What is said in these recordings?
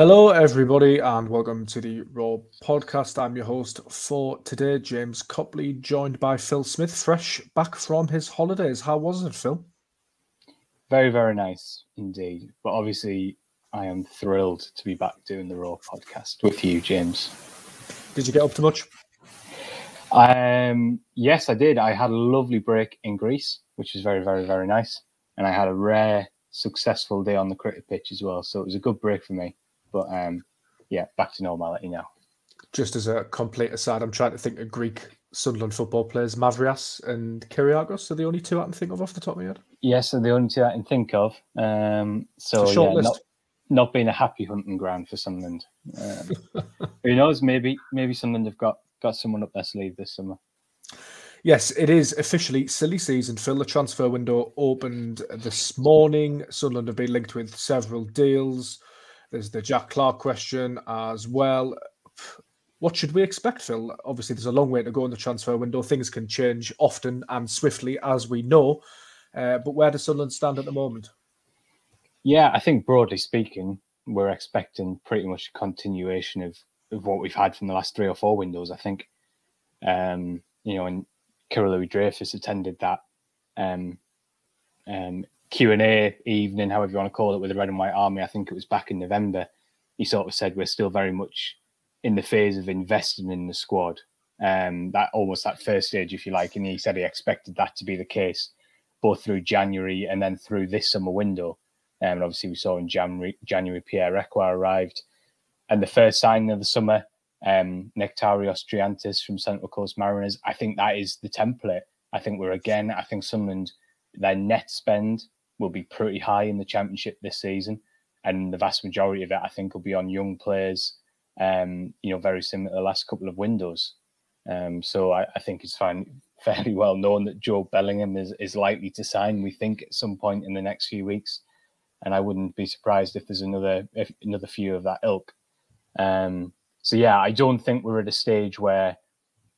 Hello, everybody, and welcome to the Raw podcast. I'm your host for today, James Copley, joined by Phil Smith, fresh back from his holidays. How was it, Phil? Very, very nice indeed. But obviously, I am thrilled to be back doing the Raw podcast with you, James. Did you get up to much? Um, yes, I did. I had a lovely break in Greece, which was very, very, very nice. And I had a rare, successful day on the cricket pitch as well. So it was a good break for me. But um, yeah, back to normality now. Just as a complete aside, I'm trying to think of Greek Sunderland football players. Mavrias and Kyrgiakos are the only two I can think of off the top of my head. Yes, are the only two I can think of. Um, so yeah, not, not being a happy hunting ground for Sunderland. Um, who knows? Maybe maybe Sunderland have got got someone up their sleeve this summer. Yes, it is officially silly season. Phil, the transfer window opened this morning. Sunderland have been linked with several deals. There's the Jack Clarke question as well. What should we expect, Phil? Obviously, there's a long way to go in the transfer window. Things can change often and swiftly, as we know. Uh, but where does Sunderland stand at the moment? Yeah, I think broadly speaking, we're expecting pretty much a continuation of, of what we've had from the last three or four windows. I think, um, you know, and Kyril Louis Dreyfus attended that um, um, Q and A evening, however you want to call it, with the Red and White Army. I think it was back in November. He sort of said we're still very much in the phase of investing in the squad. Um, that almost that first stage, if you like, and he said he expected that to be the case both through January and then through this summer window. Um, and obviously, we saw in January, January Pierre Ekwah arrived, and the first signing of the summer, um, Nektarios Triantis from Central Coast Mariners. I think that is the template. I think we're again. I think Sunderland their net spend will be pretty high in the championship this season, and the vast majority of it, I think, will be on young players. Um, you know, very similar to the last couple of windows. Um, so I, I, think it's fine, fairly well known that Joe Bellingham is, is likely to sign. We think at some point in the next few weeks, and I wouldn't be surprised if there's another if another few of that ilk. Um, so yeah, I don't think we're at a stage where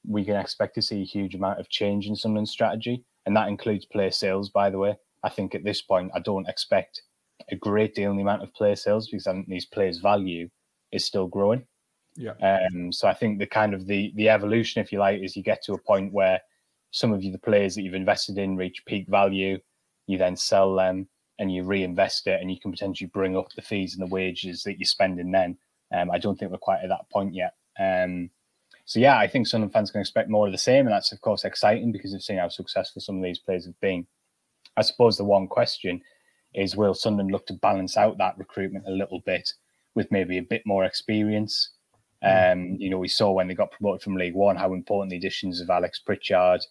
we can expect to see a huge amount of change in Sunderland's strategy, and that includes player sales, by the way. I think at this point, I don't expect a great deal in the amount of player sales because I think these players' value is still growing. Yeah. Um, so I think the kind of the the evolution, if you like, is you get to a point where some of you the players that you've invested in reach peak value, you then sell them and you reinvest it, and you can potentially bring up the fees and the wages that you're spending then. Um, I don't think we're quite at that point yet. Um, so yeah, I think Sunderland fans can expect more of the same, and that's of course exciting because they've seen how successful some of these players have been. I suppose the one question is will Sunderland look to balance out that recruitment a little bit with maybe a bit more experience? Mm. Um, you know, we saw when they got promoted from League One how important the additions of Alex Pritchard,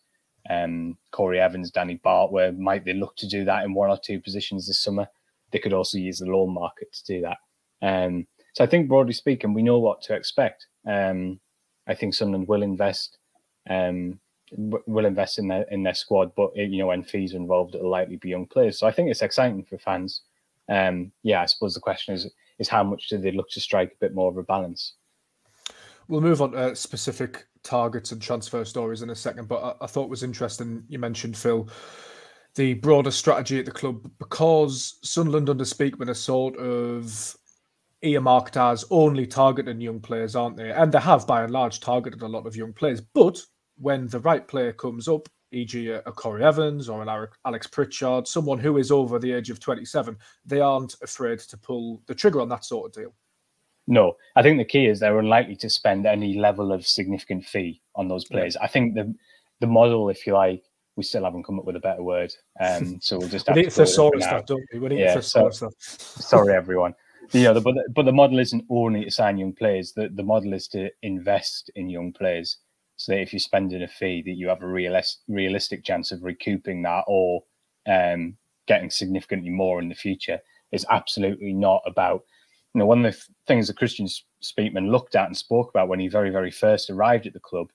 um, Corey Evans, Danny Batth were. Might they look to do that in one or two positions this summer? They could also use the loan market to do that. Um, so I think broadly speaking, we know what to expect. Um, I think Sunderland will invest. Um, will invest in their in their squad, but you know when fees are involved, it'll likely be young players. So I think it's exciting for fans. Um, yeah, I suppose the question is is how much do they look to strike a bit more of a balance? We'll move on to specific targets and transfer stories in a second, but I, I thought was interesting you mentioned Phil the broader strategy at the club because Sunderland under Speakman are sort of earmarked as only targeting young players, aren't they? And they have by and large targeted a lot of young players, but when the right player comes up, e.g., a, Corey Evans or an Alex Pritchard, someone who is over the age of 27, they aren't afraid to pull the trigger on that sort of deal. No, I think the key is they're unlikely to spend any level of significant fee on those players. Yeah. I think the the model, if you like, we still haven't come up with a better word. Um, so we'll just we need thesaurus stuff, don't we? We need yeah, so, stuff. sorry, everyone. You know, the, but the, but the model isn't only to sign young players. The the model is to invest in young players so that if you're spending a fee, that you have a realist, realistic chance of recouping that or um, getting significantly more in the future. It's absolutely not about, you know, one of the things that Kristjaan Speakman looked at and spoke about when he very, very first arrived at the club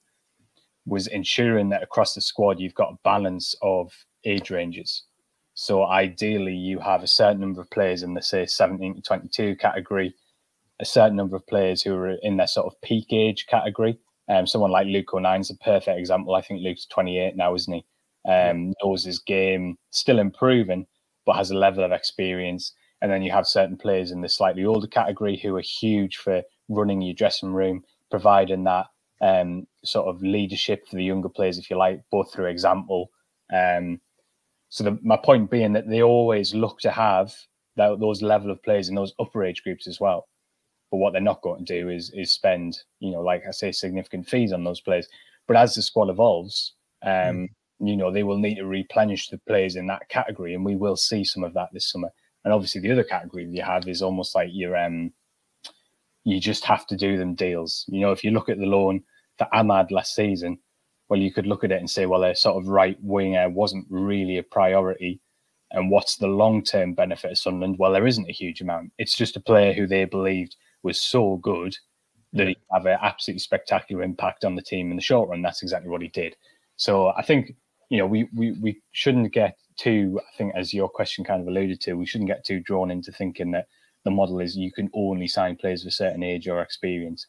was ensuring that across the squad you've got a balance of age ranges. So ideally, you have a certain number of players in the say 17 to 22 category, a certain number of players who are in their sort of peak age category, um, someone like Luke O'Nien is a perfect example. I think Luke's 28 now, isn't he? Um, knows his game, still improving, but has a level of experience. And then you have certain players in the slightly older category who are huge for running your dressing room, providing that um, sort of leadership for the younger players, if you like, both through example. Um, so the, my point being that they always look to have that, those level of players in those upper age groups as well. But what they're not going to do is is spend, you know, like I say, significant fees on those players. But as the squad evolves, um, mm. you know, they will need to replenish the players in that category, and we will see some of that this summer. And obviously, the other category that you have is almost like your um, you just have to do them deals. You know, if you look at the loan for Amad last season, well, you could look at it and say, well, a sort of right winger wasn't really a priority. And what's the long term benefit of Sunderland? Well, there isn't a huge amount. It's just a player who they believed was so good that he have an absolutely spectacular impact on the team in the short run. That's exactly what he did. So I think you know we we we shouldn't get too. I think as your question kind of alluded to, we shouldn't get too drawn into thinking that the model is you can only sign players of a certain age or experience.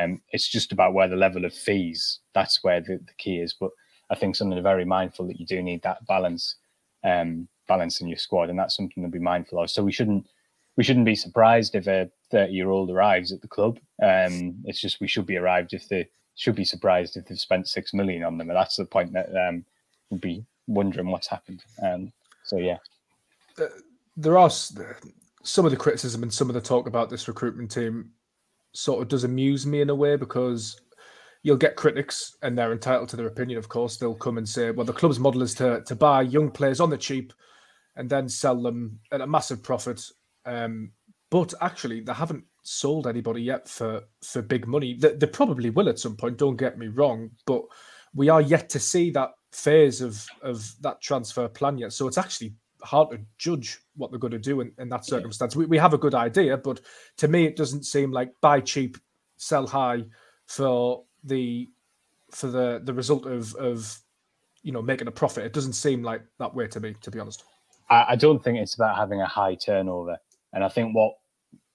Um, it's just about where the level of fees. That's where the, the key is. But I think something very mindful that you do need that balance, um, balance in your squad, and that's something to be mindful of. So we shouldn't we shouldn't be surprised if a 30 year old arrives at the club. Um, it's just we should be arrived if they should be surprised if they've spent six million on them. And that's the point that um, would be wondering what's happened. Um, so yeah, uh, there are some of the criticism and some of the talk about this recruitment team sort of does amuse me in a way because you'll get critics and they're entitled to their opinion. Of course, they'll come and say, "Well, the club's model is to to buy young players on the cheap." And then sell them at a massive profit um, but actually, they haven't sold anybody yet for for big money. They, they, probably will at some point. Don't get me wrong, but we are yet to see that phase of of that transfer plan yet. So it's actually hard to judge what they're going to do in, in that circumstance. We, we have a good idea, but to me, it doesn't seem like buy cheap, sell high for the for the the result of of you know making a profit. It doesn't seem like that way to me, to be honest. I, I don't think it's about having a high turnover. And I think what,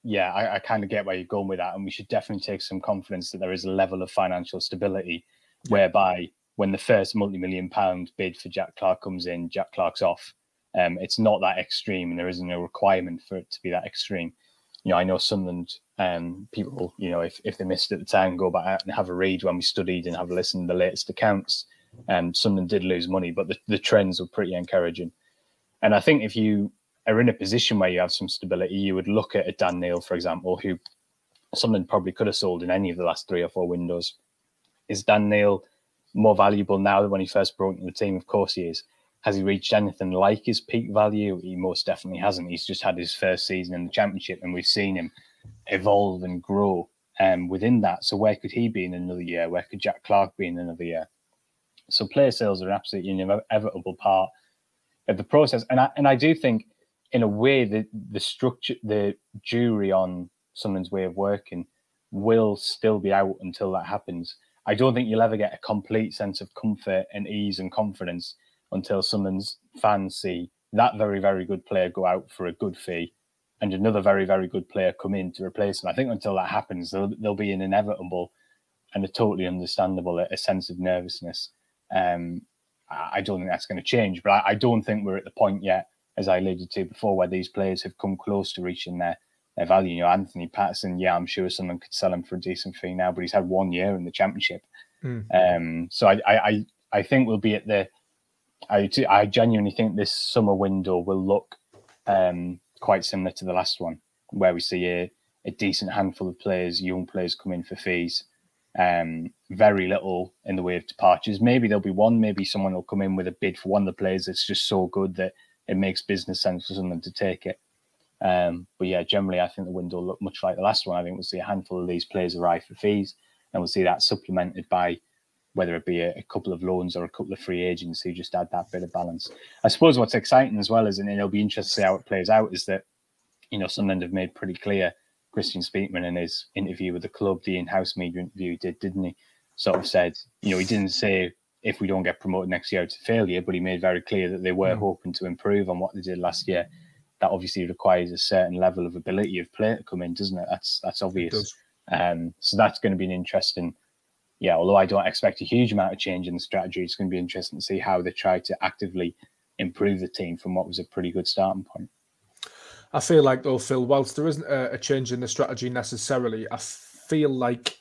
yeah, I, I kind of get where you're going with that. And we should definitely take some confidence that there is a level of financial stability yeah. whereby when the first multi million pound bid for Jack Clarke comes in, Jack Clarke's off. Um, it's not that extreme and there isn't a requirement for it to be that extreme. You know, I know Sunderland um, people, you know, if, if they missed at the time, go back and have a read when we studied and have a listen to the latest accounts. Um, Sunderland did lose money, but the, the trends were pretty encouraging. And I think if you are in a position where you have some stability, you would look at a Dan Neil, for example, who someone probably could have sold in any of the last three or four windows. Is Dan Neil more valuable now than when he first brought into the team? Of course he is. Has he reached anything like his peak value? He most definitely hasn't. He's just had his first season in the championship, and we've seen him evolve and grow um, within that. So where could he be in another year? Where could Jack Clarke be in another year? So player sales are an absolutely inevitable part of the process, and I and I do think in a way the the structure the jury on someone's way of working will still be out until that happens. I don't think you'll ever get a complete sense of comfort and ease and confidence until someone's see that very very good player go out for a good fee and another very very good player come in to replace him i think until that happens there'll, there'll be an inevitable and a totally understandable a, sense of nervousness. Um, I don't think that's going to change, but I, I, don't think we're at the point yet as I alluded to before, where these players have come close to reaching their, their value. You know, Anthony Patterson, yeah, I'm sure someone could sell him for a decent fee now, but he's had one year in the championship. Mm. Um, so I, I, I think we'll be at the. I, I genuinely think this summer window will look um, quite similar to the last one, where we see a, a decent handful of players, young players, come in for fees. Um, very little in the way of departures. Maybe there'll be one. Maybe someone will come in with a bid for one of the players that's just so good that it makes business sense for someone to take it. Um, but yeah, generally, I think the window look much like the last one. I think we'll see a handful of these players arrive for fees, and we'll see that supplemented by whether it be a, a, couple of loans or a couple of free agents who just add that bit of balance. I suppose what's exciting as well is, and it'll be interesting to see how it plays out, is that you know Sunderland have made pretty clear. Kristjaan Speakman in his interview with the club, the in-house media interview did, didn't he? Sort of said, you know, he didn't say if we don't get promoted next year, it's a failure. But he made very clear that they were mm. hoping to improve on what they did last year. That obviously requires a certain level of ability of player to come in, doesn't it? That's that's obvious. Um, so that's going to be an interesting, yeah. Although I don't expect a huge amount of change in the strategy, it's going to be interesting to see how they try to actively improve the team from what was a pretty good starting point. I feel like though, Phil, whilst there isn't a, a change in the strategy necessarily, I feel like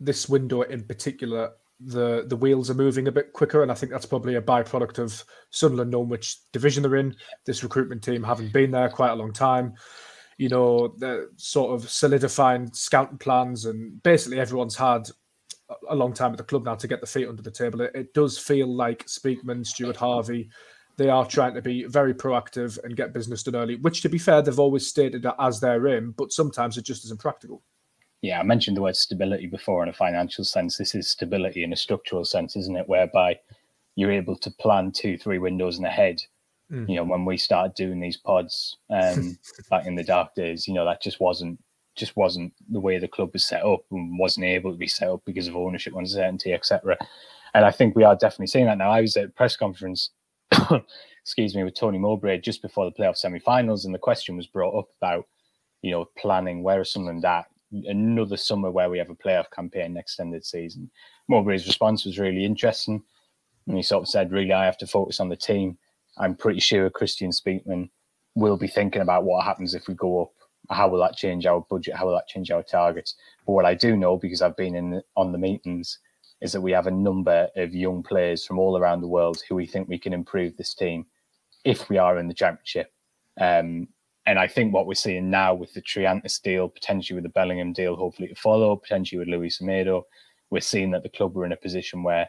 this window in particular, the the wheels are moving a bit quicker, and I think that's probably a byproduct of Sunderland knowing which division they're in. This recruitment team having been there quite a long time. You know, they're sort of solidifying scouting plans, and basically everyone's had a long time at the club now to get the feet under the table. It, it does feel like Speakman, Stuart Harvey, they are trying to be very proactive and get business done early, which, to be fair, they've always stated that as their aim, but sometimes it just isn't practical. Yeah, I mentioned the word stability before in a financial sense. This is stability in a structural sense, isn't it? Whereby you're able to plan two, three windows in ahead. Mm. You know, when we started doing these pods um, back in the dark days, you know, that just wasn't just wasn't the way the club was set up and wasn't able to be set up because of ownership uncertainty, etc. And I think we are definitely seeing that now. I was at a press conference, excuse me, with Tony Mowbray just before the playoff semi-finals, and the question was brought up about, you know, planning where is Sunderland at another summer where we have a playoff campaign an extended season. Mowbray's response was really interesting. And he sort of said, really, I have to focus on the team. I'm pretty sure Kristjaan Speakman will be thinking about what happens if we go up. How will that change our budget? How will that change our targets? But what I do know, because I've been in on the meetings, is that we have a number of young players from all around the world who we think we can improve this team if we are in the championship. Um, and I think what we're seeing now with the Triantis deal, potentially with the Bellingham deal, hopefully to follow, potentially with Luis Semedo, we're seeing that the club were in a position where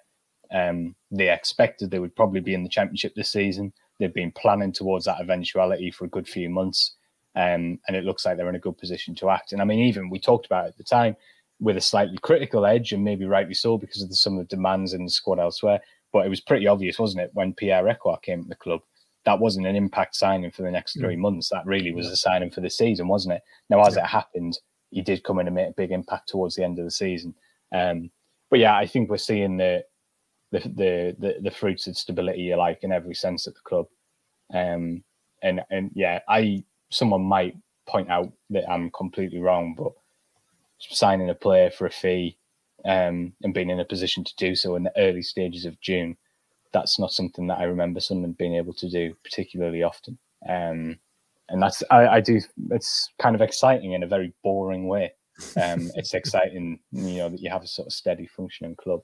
um, they expected they would probably be in the championship this season. They've been planning towards that eventuality for a good few months. Um, and it looks like they're in a good position to act. And I mean, even we talked about at the time with a slightly critical edge, and maybe rightly so because of the, some of the demands in the squad elsewhere. But it was pretty obvious, wasn't it, when Pierre Ekwah came to the club that wasn't an impact signing for the next three mm. months. That really was a signing for the season, wasn't it? Now, as yeah. it happened, he did come in and make a big impact towards the end of the season. Um, but yeah, I think we're seeing the the the the, the fruits of stability you like in every sense at the club. Um, and and yeah, I someone might point out that I'm completely wrong, but signing a player for a fee um, and being in a position to do so in the early stages of June that's not something that I remember someone being able to do particularly often. Um, and that's I, I, do. It's kind of exciting in a very boring way. Um, it's exciting, you know, that you have a sort of steady functioning club.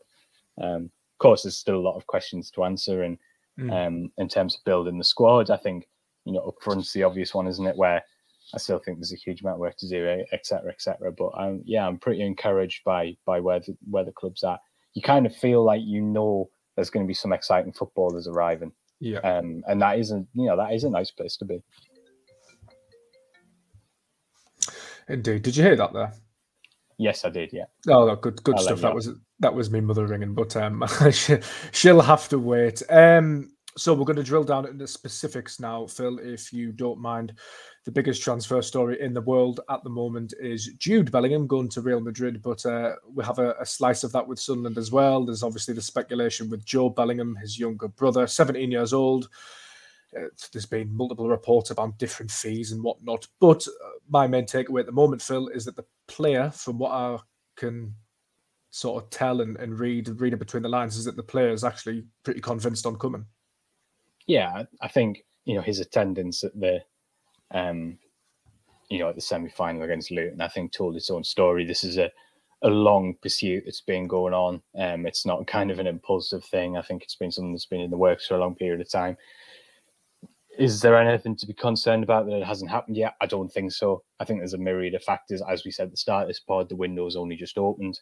Um, of course, there's still a lot of questions to answer, and mm. um, in terms of building the squad, I think you know up front's the obvious one, isn't it? Where I still think there's a huge amount of work to do, etc., etc. But um, yeah, I'm pretty encouraged by by where the, where the club's at. You kind of feel like you know there's going to be some exciting footballers arriving. Yeah. Um, and that isn't, you know, that is a nice place to be. Indeed. Did you hear that there? Yes, I did. Yeah. Oh, good, good I'll stuff. That was that was me mother ringing, but um, she'll have to wait. Um, so we're going to drill down into specifics now, Phil, if you don't mind the biggest transfer story in the world at the moment is Jude Bellingham going to Real Madrid, but uh, we have a, a, slice of that with Sunderland as well. There's obviously the speculation with Joe Bellingham, his younger brother, 17 years old. Uh, there's been multiple reports about different fees and whatnot, but uh, my main takeaway at the moment, Phil, is that the player, from what I can sort of tell and, and read, reading between the lines, is that the player is actually pretty convinced on coming. Yeah, I think you know his attendance at the um, you know, at the semi final against Luton, I think told its own story. This is a, a long pursuit that's been going on. Um, it's not kind of an impulsive thing. I think it's been something that's been in the works for a long period of time. Is there anything to be concerned about that it hasn't happened yet? I don't think so. I think there's a myriad of factors. As we said at the start of this pod, the window's only just opened.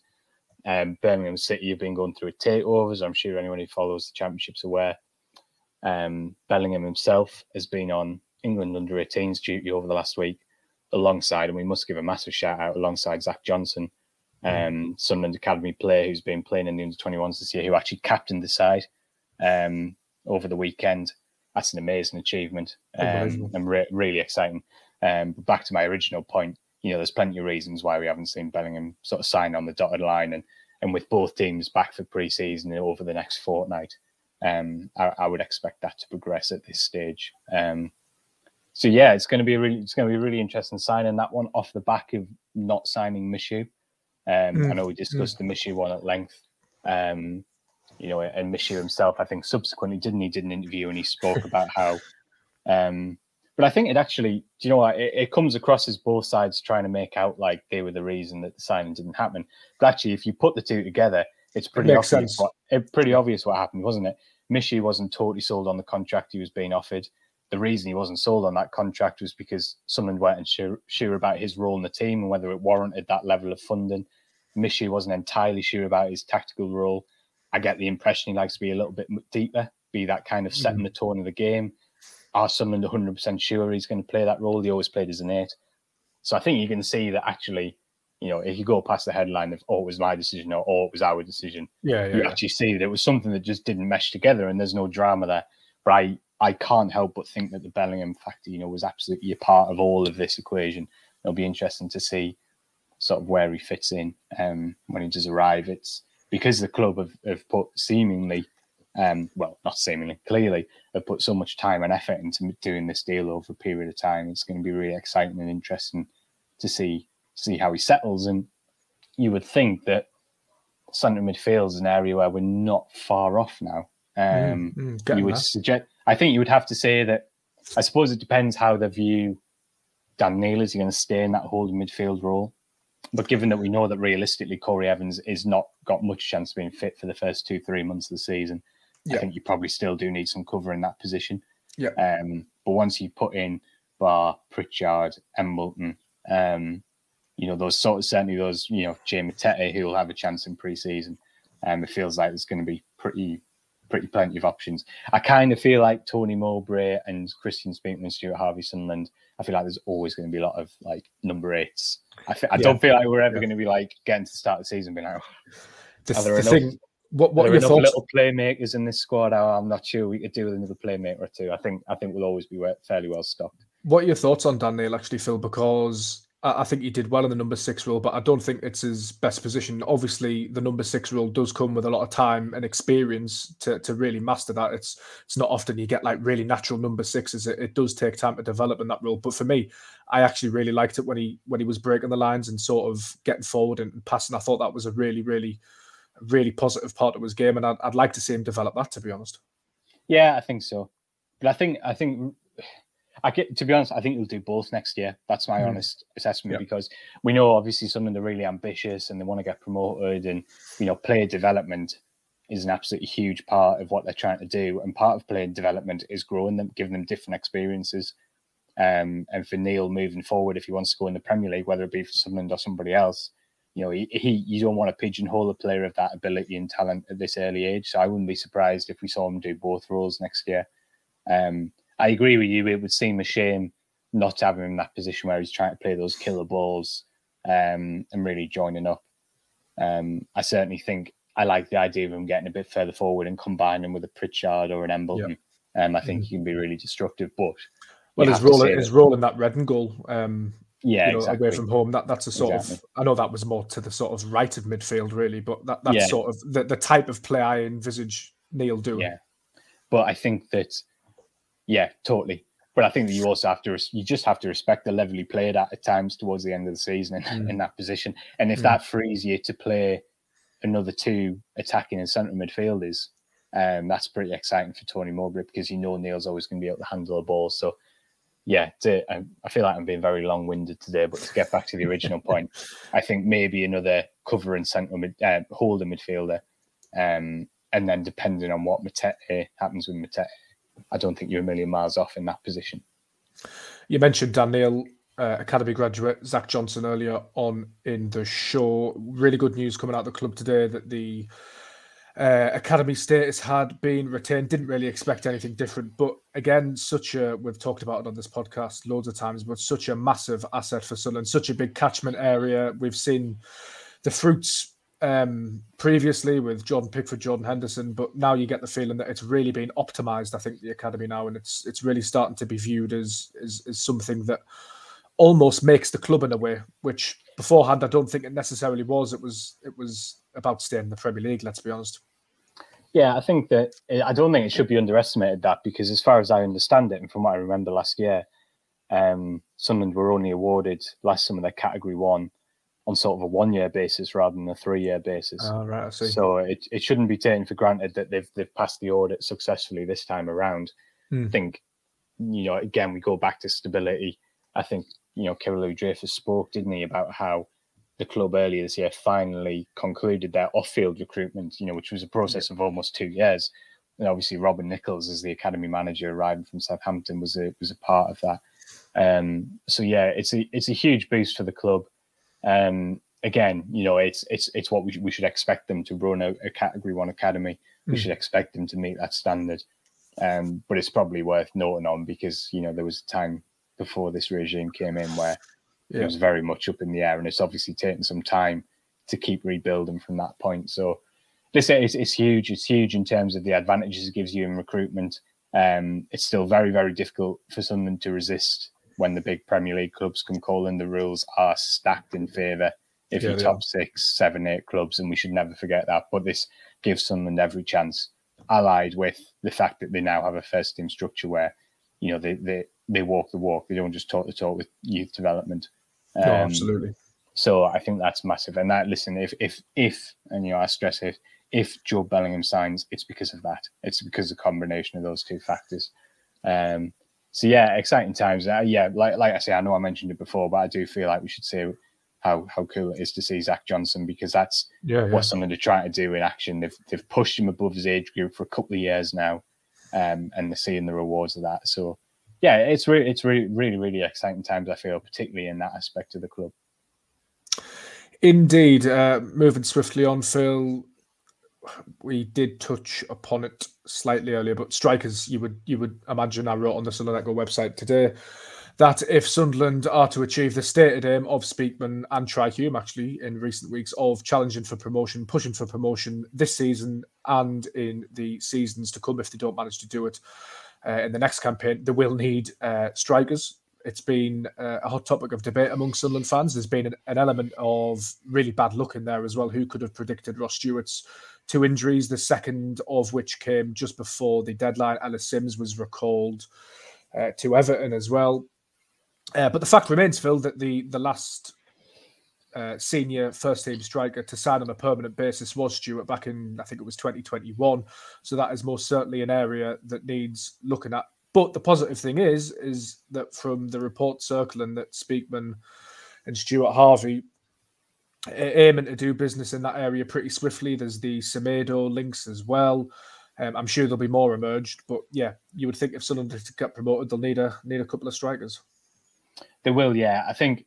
Um, Birmingham City have been going through a I'm sure anyone who follows the championship's aware. Um, Bellingham himself has been on England under 18s duty over the last week, alongside, and we must give a massive shout out alongside Zak Johnson, um, Sunderland Academy player who's been playing in the under 21s this year, who actually captained the side um, over the weekend. That's an amazing achievement um, and re- really exciting. Um, but back to my original point, you know, there's plenty of reasons why we haven't seen Bellingham sort of sign on the dotted line, and and with both teams back for pre-season over the next fortnight, um, I, I, would expect that to progress at this stage. Um, so yeah, it's going to be a really it's going to be really interesting signing that one off the back of not signing Michut. Um, mm. I know we discussed mm. the Michut one at length. Um, you know, and Michut himself, I think, subsequently didn't he did an interview and he spoke about how um, But I think it actually, do you know what? It, it, comes across as both sides trying to make out like they were the reason that the signing didn't happen. But actually, if you put the two together, it's pretty it obvious. What, it, pretty obvious what happened, wasn't it? Michut wasn't totally sold on the contract he was being offered. The reason he wasn't sold on that contract was because Sunderland weren't sure, sure about his role in the team and whether it warranted that level of funding. Michut wasn't entirely sure about his tactical role. I get the impression he likes to be a little bit deeper, be that kind of setting mm. the tone of the game are Sunderland 100% sure he's going to play that role? He always played as an eight. So I think you can see that actually, you know, if you go past the headline of, oh, it was my decision or, oh, it was our decision, yeah, yeah you yeah. actually see that it was something that just didn't mesh together and there's no drama there. But I, I can't help but think that the Bellingham factor, you know, was absolutely a part of all of this equation. It'll be interesting to see sort of where he fits in um, when he does arrive. It's because the club have, have put seemingly um, well, not seemingly, clearly, have put so much time and effort into doing this deal over a period of time. It's going to be really exciting and interesting to see see how he settles. And you would think that centre midfield is an area where we're not far off now. Um, mm, mm, you would that. suggest. I think you would have to say that. I suppose it depends how they view Dan Neil. Is he going to stay in that holding midfield role? But given that we know that realistically Corey Evans is not got much chance of being fit for the first two three months of the season, yeah. I think you probably still do need some cover in that position. Yeah. Um, but once you put in Ba, Pritchard, Embleton, um, you know, those sort of certainly those, you know, Jay Matete who will have a chance in pre-season. Um, it feels like there's going to be pretty, pretty plenty of options. I kind of feel like Tony Mowbray and Kristjaan Speakman and Stuart Harvey Sunderland. I feel like there's always going to be a lot of like number eights. I, f- I yeah. don't feel like we're ever yeah. going to be like getting to the start of the season being like, the, the thing, what what are your thoughts? Little playmakers in this squad. I'm not sure we could do with another playmaker or two. I think I think we'll always be fairly well stocked. What are your thoughts on Dan Neil actually, Phil? Because I think he did well in the number six role, but I don't think it's his best position. Obviously, the number six role does come with a lot of time and experience to, to really master that. It's it's not often you get like really natural number sixes. It, it does take time to develop in that role. But for me, I actually really liked it when he when he was breaking the lines and sort of getting forward and passing. I thought that was a really really really positive part of his game, and I'd, I'd like to see him develop that. To be honest. Yeah, I think so. But I think I think I get to be honest. I think he'll do both next year. That's my mm. honest assessment because we know obviously some of them are really ambitious and they want to get promoted, and you know, player development is an absolutely huge part of what they're trying to do. And part of player development is growing them, giving them different experiences. Um, and for Neil moving forward, if he wants to go in the Premier League, whether it be for Sunderland or somebody else, you know, he, he you don't want to pigeonhole a player of that ability and talent at this early age. So I wouldn't be surprised if we saw him do both roles next year. Um, I agree with you. It would seem a shame not to have him in that position where he's trying to play those killer balls um, and really joining up. Um, I certainly think I like the idea of him getting a bit further forward and combining with a Pritchard or an Embleton. Yeah. Um, I think mm-hmm. he can be really destructive. But well, his role, his role in that Reading goal um, yeah, you know, exactly. away from home. That that's a sort exactly. of I know that was more to the sort of right of midfield, really, but that that's yeah. sort of the, the type of play I envisage Neil doing. Yeah, but I think that yeah, totally. But I think that you also have to you just have to respect the level he played at at times towards the end of the season in, mm. in that position, and if mm. that frees you to play another two attacking and centre midfielders, um, that's pretty exciting for Tony Mowbray because you know Neil's always going to be able to handle the ball. So yeah, to, I feel like I'm being very long winded today, but to get back to the original point, I think maybe another cover and centre mid, uh, holder midfielder. Um, and then depending on what Matete happens with Matete, I don't think you're a million miles off in that position. You mentioned Dan Neil, uh, Academy graduate Zak Johnson earlier on in the show. Really good news coming out of the club today that the uh, academy status had been retained. Didn't really expect anything different, but again, such a we've talked about it on this podcast loads of times, but such a massive asset for Sunderland, such a big catchment area. We've seen the fruits um, previously with Jordan Pickford, Jordan Henderson, but now you get the feeling that it's really been optimized. I think the academy now, and it's it's really starting to be viewed as as, as something that almost makes the club in a way, which beforehand I don't think it necessarily was. It was it was about staying in the Premier League. Let's be honest. Yeah, I think that I don't think it should be underestimated that because as far as I understand it, and from what I remember last year, um, Sunderland were only awarded last summer their Category One on sort of a one-year basis rather than a three-year basis. Oh, right. So it, it shouldn't be taken for granted that they've they've passed the audit successfully this time around. Mm. I think you know, again, we go back to stability. I think, you know, Kyril Dreyfus spoke, didn't he, about how the club earlier this year finally concluded their off-field recruitment, you know, which was a process of almost two years. And obviously, Robin Nichols, as the academy manager arriving from Southampton, was a was a part of that. Um, so yeah, it's a it's a huge boost for the club. Um, again, you know, it's it's it's what we should, we should expect them to run a, a Category One academy. We mm. should expect them to meet that standard. Um, but it's probably worth noting on because you know there was a time before this regime came in where yeah. it was very much up in the air, and it's obviously taken some time to keep rebuilding from that point. So this is it's huge. It's huge in terms of the advantages it gives you in recruitment. Um, it's still very very difficult for someone to resist when the big Premier League clubs come calling. The rules are stacked in favour if yeah, you're top are. six, seven, eight clubs, and we should never forget that. But this gives Sunderland every chance, allied with the fact that they now have a first team structure where, you know, they they they walk the walk. They don't just talk the talk with youth development. Um, no, absolutely. So I think that's massive. And that listen, if if if and you know I stress it, if Joe Bellingham signs, it's because of that. It's because of the combination of those two factors. Um, so yeah, exciting times. Uh, yeah, like like I say, I know I mentioned it before, but I do feel like we should say how how cool it is to see Zak Johnson because that's yeah, yeah. what something to try to do in action. They've they've pushed him above his age group for a couple of years now, um, and they're seeing the rewards of that. So yeah, it's really it's really really really exciting times. I feel particularly in that aspect of the club. Indeed, uh, moving swiftly on, Phil. We did touch upon it slightly earlier, but strikers, you would you would imagine I wrote on the Sunderland Echo website today that if Sunderland are to achieve the stated aim of Speakman and Trai Hume, actually, in recent weeks, of challenging for promotion, pushing for promotion this season and in the seasons to come, if they don't manage to do it uh, in the next campaign, they will need uh, strikers. It's been uh, a hot topic of debate among Sunderland fans. There's been an, element of really bad luck in there as well. Who could have predicted Ross Stewart's two injuries, the second of which came just before the deadline? Ellis Simms was recalled uh, to Everton as well. Uh, but the fact remains, Phil, that the the last uh, senior first team striker to sign on a permanent basis was Stewart back in I think it was 2021. So that is most certainly an area that needs looking at. But the positive thing is, is that from the report circling that Speakman and Stuart Harvey aiming to do business in that area pretty swiftly. There's the Semedo links as well. Um, I'm sure there'll be more emerged, but yeah, you would think if Sunderland to get promoted, they'll need a need a couple of strikers. They will, yeah. I think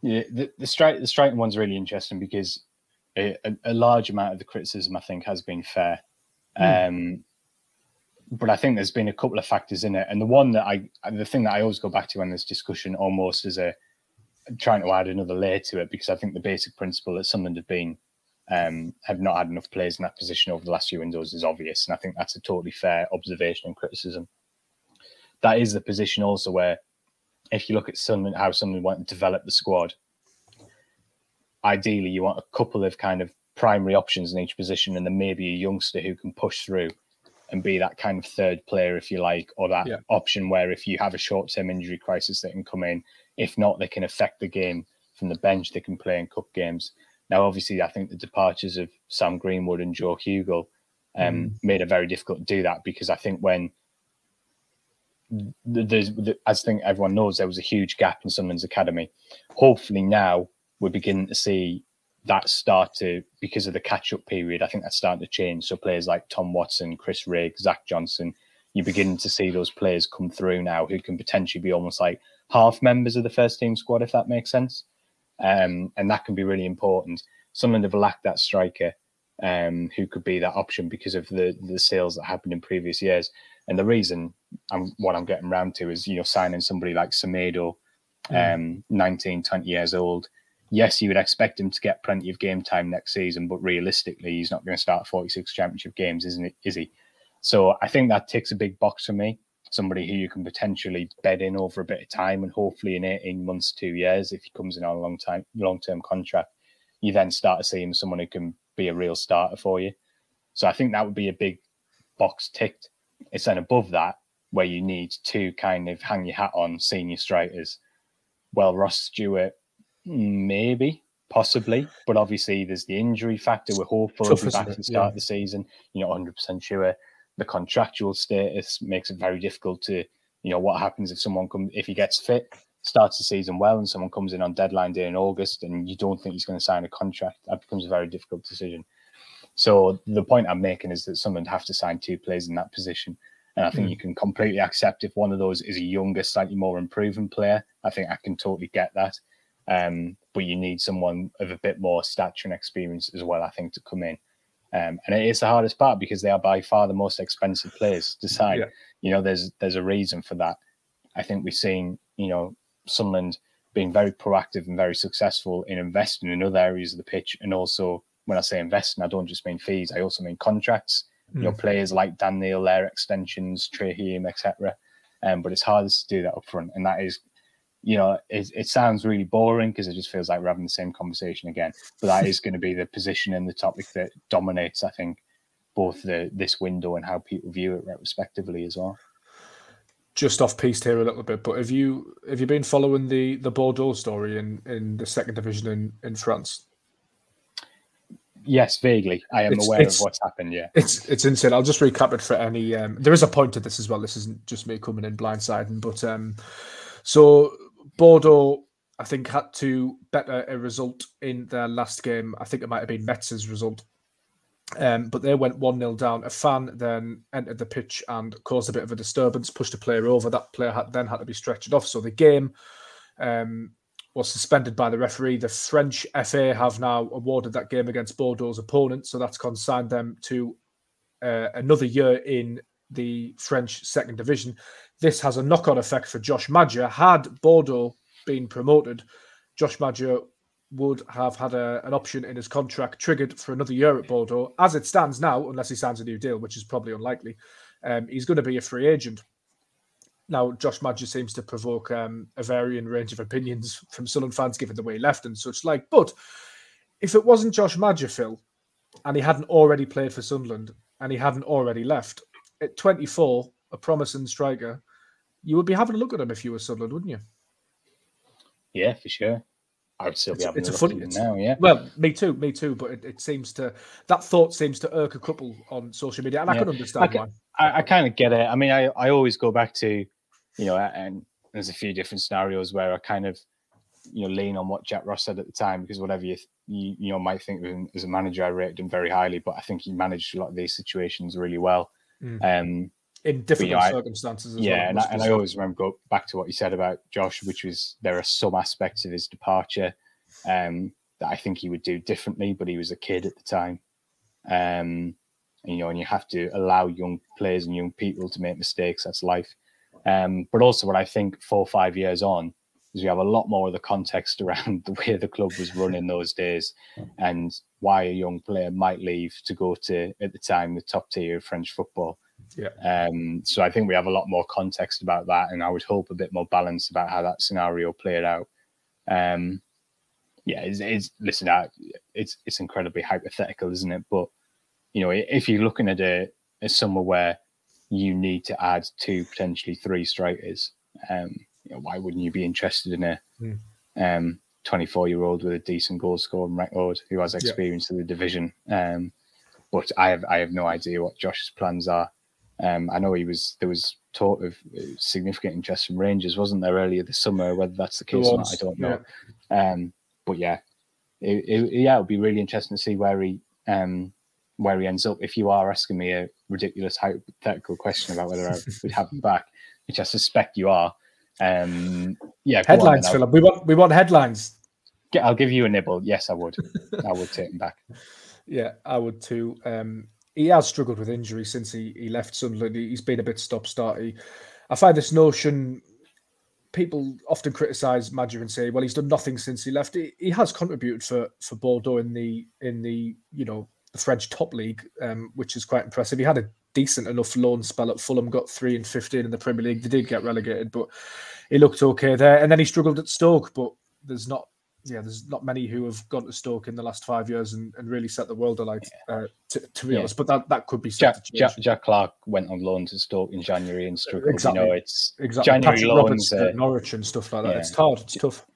yeah, the the strike the striking one's really interesting because a, a, large amount of the criticism I think has been fair. Mm. Um, but I think there's been a couple of factors in it, and the one that I, the thing that I always go back to in this discussion, almost as a trying to add another layer to it, because I think the basic principle that Sunderland have been um, have not had enough players in that position over the last few windows is obvious, and I think that's a totally fair observation and criticism. That is the position also where if you look at Sunderland, how Sunderland want to develop the squad, ideally you want a couple of kind of primary options in each position, and then maybe a youngster who can push through and be that kind of third player, if you like, or that yeah. option where if you have a short-term injury crisis, they can come in. If not, they can affect the game from the bench. They can play in cup games. Now, obviously, I think the departures of Sam Greenwood and Joe Hugill um, mm. made it very difficult to do that because I think when there's, as I think everyone knows, there was a huge gap in Sunderland's academy. Hopefully now we're beginning to see that start to because of the catch-up period. I think that's starting to change. So players like Tom Watson, Chris Rigg, Zak Johnson, you're beginning to see those players come through now who can potentially be almost like half members of the first team squad, if that makes sense. Um, and that can be really important. Sunderland have lacked that striker um, who could be that option because of the the sales that happened in previous years. And the reason I'm what I'm getting around to is, you know, signing somebody like Semedo, mm. um, 19, 20 years old. Yes, you would expect him to get plenty of game time next season, but realistically, he's not going to start 46 championship games, isn't it? Is he? So I think that ticks a big box for me. Somebody who you can potentially bed in over a bit of time, and hopefully in 18 months, two years, if he comes in on a long time, long term contract, you then start to see him someone who can be a real starter for you. So I think that would be a big box ticked. It's then above that where you need to kind of hang your hat on senior strikers. Well, Ross Stewart, maybe, possibly, but obviously there's the injury factor. We're hopeful he'll be back to start yeah. the season. You're not 100 percent sure. The contractual status makes it very difficult to you know, what happens if someone comes if he gets fit, starts the season well, and someone comes in on deadline day in August, and you don't think he's going to sign a contract? That becomes a very difficult decision. So the point I'm making is that someone have to sign two players in that position. And I think mm. you can completely accept if one of those is a younger, slightly more improving player. I think I can totally get that. Um, but you need someone of a bit more stature and experience as well, I think, to come in. Um, and it is the hardest part because they are by far the most expensive players to sign. Yeah. You know, there's there's a reason for that. I think we've seen, you know, Sunderland being very proactive and very successful in investing in other areas of the pitch and also when I say investing, I don't just mean fees. I also mean contracts. Mm. You know, hmm. players like Dan their extensions, Trai Hume, etc. Um, but it's hardest to do that up front, and that is, you know, it, it sounds really boring because it just feels like we're having the same conversation again. But that is going to be the position and the topic that dominates, I think, both the this window and how people view it respectively as well just off piece here a little bit, but have you have you been following the the Bordeaux story in in the second division in in France? Yes, vaguely. I am it's, aware it's, of what's happened. Yeah, it's it's insane. I'll just recap it for any. Um, there is a point to this as well. This isn't just me coming in blindsiding, but um, so Bordeaux, I think, had to better a result in their last game. I think it might have been Metz's result. Um, but they went 1 0 down. A fan then entered the pitch and caused a bit of a disturbance, pushed a player over. That player had, then had to be stretched off. So the game um, was suspended by the referee. The French FA have now awarded that game against Bordeaux's opponent, so that's consigned them to uh, another year in the French second division. This has a knock-on effect for Josh Maja. Had Bordeaux been promoted, Josh Maja would have had a, an option in his contract triggered for another year at Bordeaux. As it stands now, unless he signs a new deal, which is probably unlikely, um, he's going to be a free agent. Now, Josh Maja seems to provoke um, a varying range of opinions from Sunderland fans, given the way he left and such like. But if it wasn't Josh Maja, Phil, and he hadn't already played for Sunderland and he hadn't already left, at 24, a promising striker, you would be having a look at him if you were Sunderland, wouldn't you? Yeah, for sure. I would still it's, be having it's a, a funny now, yeah. Well, me too, me too. But it, it, seems to that thought seems to irk a couple on social media, and yeah. I can understand I can, why. I, I kind of get it. I mean, I, I always go back to you know, and there's a few different scenarios where I kind of, you know, lean on what Jack Ross said at the time because whatever you you, you know might think of him as a manager, I rated him very highly, but I think he managed a lot of these situations really well. Mm. Um, in different you know, circumstances. yeah, well, and, I, and I always remember go back to what you said about Josh, which was there are some aspects of his departure um, that I think he would do differently, but he was a kid at the time. Um, and, you know, and you have to allow young players and young people to make mistakes. That's life. Um, but also, what I think four or five years on is we have a lot more of the context around the way the club was run in those days and why a young player might leave to go to, at the time, the top tier of French football. Yeah. Um, so I think we have a lot more context about that, and I would hope a bit more balance about how that scenario played out. Um, yeah, it's, it's listen, it's it's incredibly hypothetical, isn't it? But you know, if you're looking at a, a somewhere where you need to add two, potentially three strikers. Um, you know, why wouldn't you be interested in a mm. um, 24 year old with a decent goal scoring record who has experience yeah. in the division? Um, but I have I have no idea what Josh's plans are. Um, I know he was there was talk of uh, significant interest from Rangers, wasn't there earlier this summer? Whether that's the case or not, I don't know. Yeah. Um, but yeah, it, it, yeah, it'll be really interesting to see where he um, where he ends up. If you are asking me a ridiculous hypothetical question about whether I would have him back, which I suspect you are, um, yeah, headlines, on, Philip. We want we want headlines. I'll give you a nibble. Yes, I would. I would take him back. Yeah, I would too. Um, he has struggled with injury since he, he left Sunderland. He's been a bit stop starty. I find this notion people often criticise Maja and say, well, he's done nothing since he left. He, he, has contributed for for Bordeaux in the in the you know the French top league, um, which is quite impressive. He had a decent enough loan spell at Fulham, got three and fifteen in the Premier League. They did get relegated, but he looked okay there. And then he struggled at Stoke, but there's not yeah, there's not many who have gone to Stoke in the last five years and, and really set the world alight. Uh, to, to, be yeah. honest, but that, that could be Jack, Jack, Jack, Clarke went on loan to Stoke in January and struggled. Exactly. You know, it's exactly. January Patrick loans, uh, Norwich and stuff like that. Yeah. It's hard. It's tough.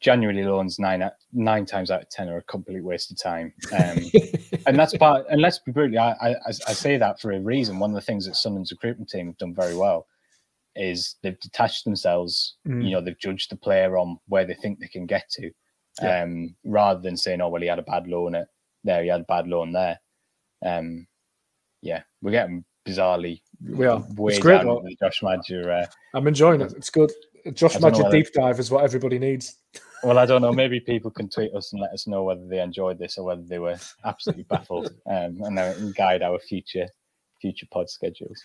January loans nine nine times out of ten are a complete waste of time, um, and that's part. And let's be brutally, I, I, I say that for a reason. One of the things that Sunderland's recruitment team have done very well is they've detached themselves. Mm. You know, they've judged the player on where they think they can get to, Yeah. um, rather than saying, "Oh, well, he had a bad loan at there, he had a bad loan there." Um, yeah, we're getting bizarrely We are. way It's great. down though. into the Josh Maja. Uh, I'm enjoying it. It's good. Josh Maja deep dive is what everybody needs. well, I don't know. Maybe people can tweet us and let us know whether they enjoyed this or whether they were absolutely baffled, um, and then can guide our future future pod schedules.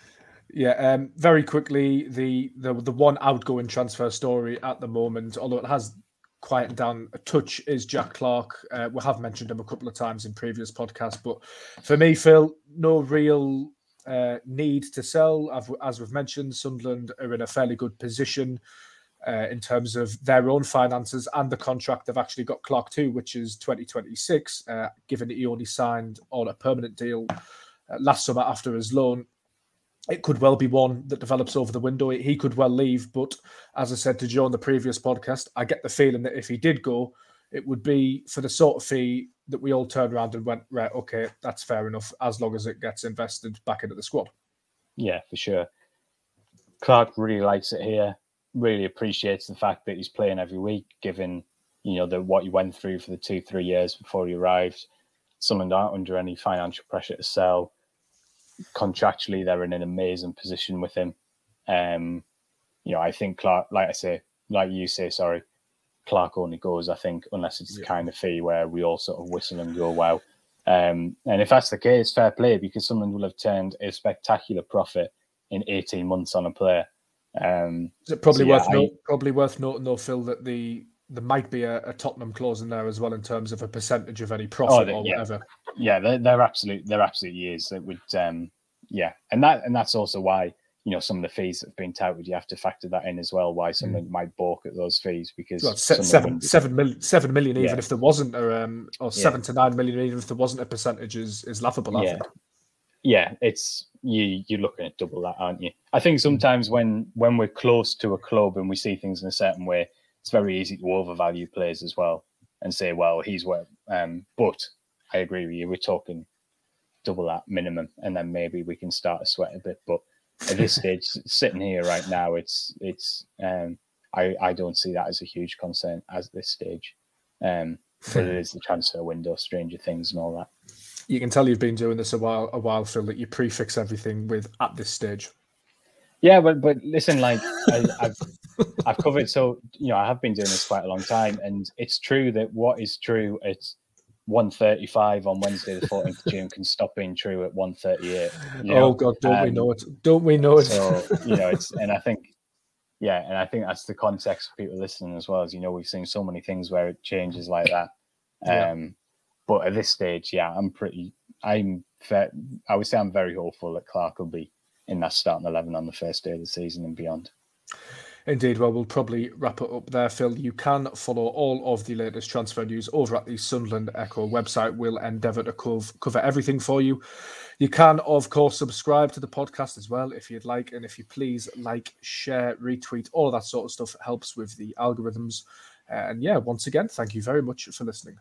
Yeah, um, very quickly, the, the the one outgoing transfer story at the moment, although it has quieted down a touch, is Jack Clarke. Uh, we have mentioned him a couple of times in previous podcasts, but for me, Phil, no real uh, need to sell. I've, as we've mentioned, Sunderland are in a fairly good position uh, in terms of their own finances and the contract they've actually got Clarke to, which is 2026, uh, given that he only signed on a permanent deal uh, last summer after his loan it could well be one that develops over the window. He could well leave, but as I said to Joe in the previous podcast, I get the feeling that if he did go, it would be for the sort of fee that we all turned around and went, right, okay, that's fair enough, as long as it gets invested back into the squad. Yeah, for sure. Clarke really likes it here. Really appreciates the fact that he's playing every week, given you know the what he went through for the two three years before he arrived. Sunderland aren't under any financial pressure to sell. Contractually, they're in an amazing position with him. Um, you know, I think Clarke, like I say, like you say, sorry, Clarke only goes, I think, unless it's the kind of fee where we all sort of whistle and go, wow. Um, and if that's the case, fair play, because someone will have turned a spectacular profit in 18 months on a player. Um, Is it probably So, yeah, worth I- note, probably worth noting though, Phil, that the there might be a, a Tottenham clause in there as well in terms of a percentage of any profit the- or yeah. whatever. Yeah, they're, they're absolute, they're absolute years that would, um, yeah, and that and that's also why you know some of the fees that have been touted, you have to factor that in as well. Why someone might balk at those fees because Well, se- seven, seven million, seven million, even Yeah. if there wasn't a, um, or Yeah. seven to nine million, even if there wasn't a percentage, is is laughable. I Yeah. think. yeah, it's you you're looking at double that, aren't you? I think sometimes when when we're close to a club and we see things in a certain way, it's very easy to overvalue players as well and say, well, he's worth. Um, but I agree with you. We're talking double that minimum, and then maybe we can start to sweat a bit. But at this stage, sitting here right now, it's it's um, I I don't see that as a huge concern as this stage. Um, but it is the transfer window, Stranger Things, and all that. You can tell you've been doing this a while, a while, Phil. That you prefix everything with "at this stage." Yeah, but but listen, like I, I've I've covered. So you know, I have been doing this quite a long time, and it's true that what is true at one thirty-five on Wednesday, the fourteenth of June, can stop being true at one thirty-eight. You know? oh God, don't we um, know it? Don't we know it? So you know, it's and I think, yeah, and I think that's the context for people listening as well. As you know, we've seen so many things where it changes like that. Yeah. Um, but at this stage, yeah, I'm pretty. I'm. Fair, I would say I'm very hopeful that Clarke will be in that starting eleven on the first day of the season and beyond. Indeed. Well, we'll probably wrap it up there, Phil. You can follow all of the latest transfer news over at the Sunderland Echo website. We'll endeavour to cov- cover everything for you. You can, of course, subscribe to the podcast as well if you'd like. And if you please like, share, retweet, all that sort of stuff helps with the algorithms. And yeah, once again, thank you very much for listening.